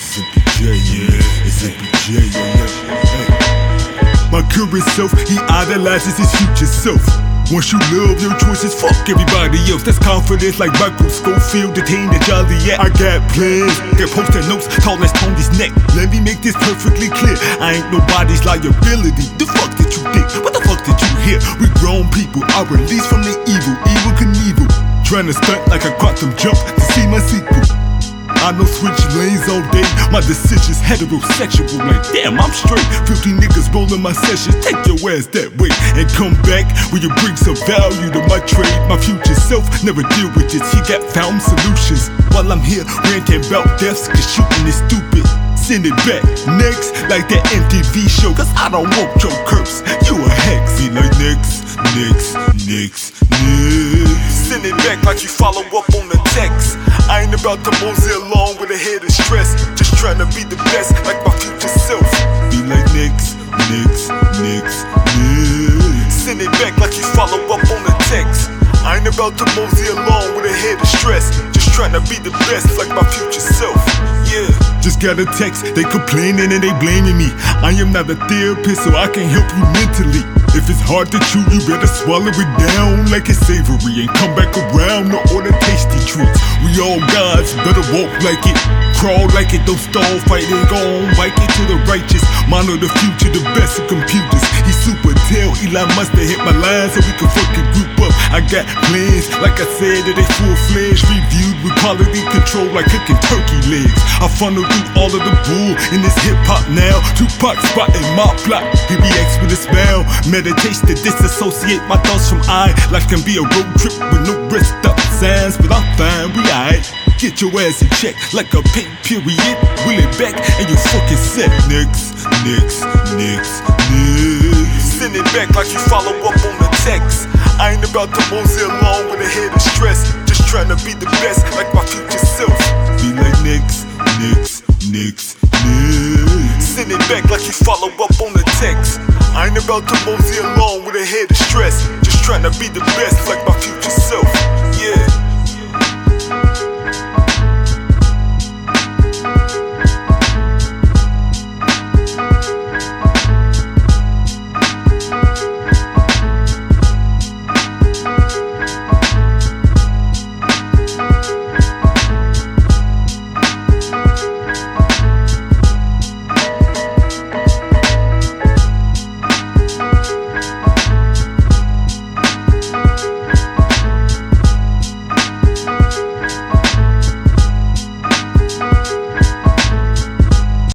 It's It's My current self, he idolizes his future self. Once you love your choices, fuck everybody else. That's confidence like Michael Scofield, detained at Joliet. I got plans, get posted notes, tall as Tony's neck. Let me make this perfectly clear. I ain't nobody's liability. The fuck did you think? What the fuck did you hear? We grown people are released from the evil, evil can evil. Trying to stunt like I caught them jump to see my sequel. I know switch lanes all day. My decisions heterosexual. Like, damn, I'm straight. 50 niggas rolling my sessions. Take your ass that way and come back when you bring some value to my trade. My future self never deal with this. He got found solutions. While I'm here ranting about deaths, cause shooting is stupid. Send it back next, like that MTV show. Cause I don't want your curse. You a hex. Be like next, next, next, next. Send it back like you follow up on the text. I ain't about to mosey trying to be the best, like my future self. Be like next, next, next, next. Send it back like you follow up on the text. I ain't about to mosey along with a head of stress. Just trying to be the best, like my future self. Yeah. Just got a text, they complaining and they blaming me. I am not a therapist, so I can't help you mentally. If it's hard to chew, you better swallow it down like it's savory and come back around to order tasty treats. We all gods, better walk like it, crawl like it, don't stall fighting, go on, bike it to the righteous. Monitor the future, the best of computers. He super tell Elon have hit my line so we can fucking group up. I got plans, like I said, that they full fledged, reviewed with quality control like cooking turkey legs. I funnel through all of the bull in this hip hop now. Tupac spotting my plot. He reacts with a smile. Meditation to disassociate my thoughts from I. Life can be a road trip with no rest up signs, but I'm fine, we alright. Get your ass in check like a pink period. Will it back and you fucking set. Next, next, next, next. Send it back like you follow up on the text. I ain't about to mosey along with a head of stress. Just trying to be the best like my future self. Be like next, next, next, next. Send it back like you follow up on the text. I ain't about to mosey along with a head of stress. Just trying to be the best like my.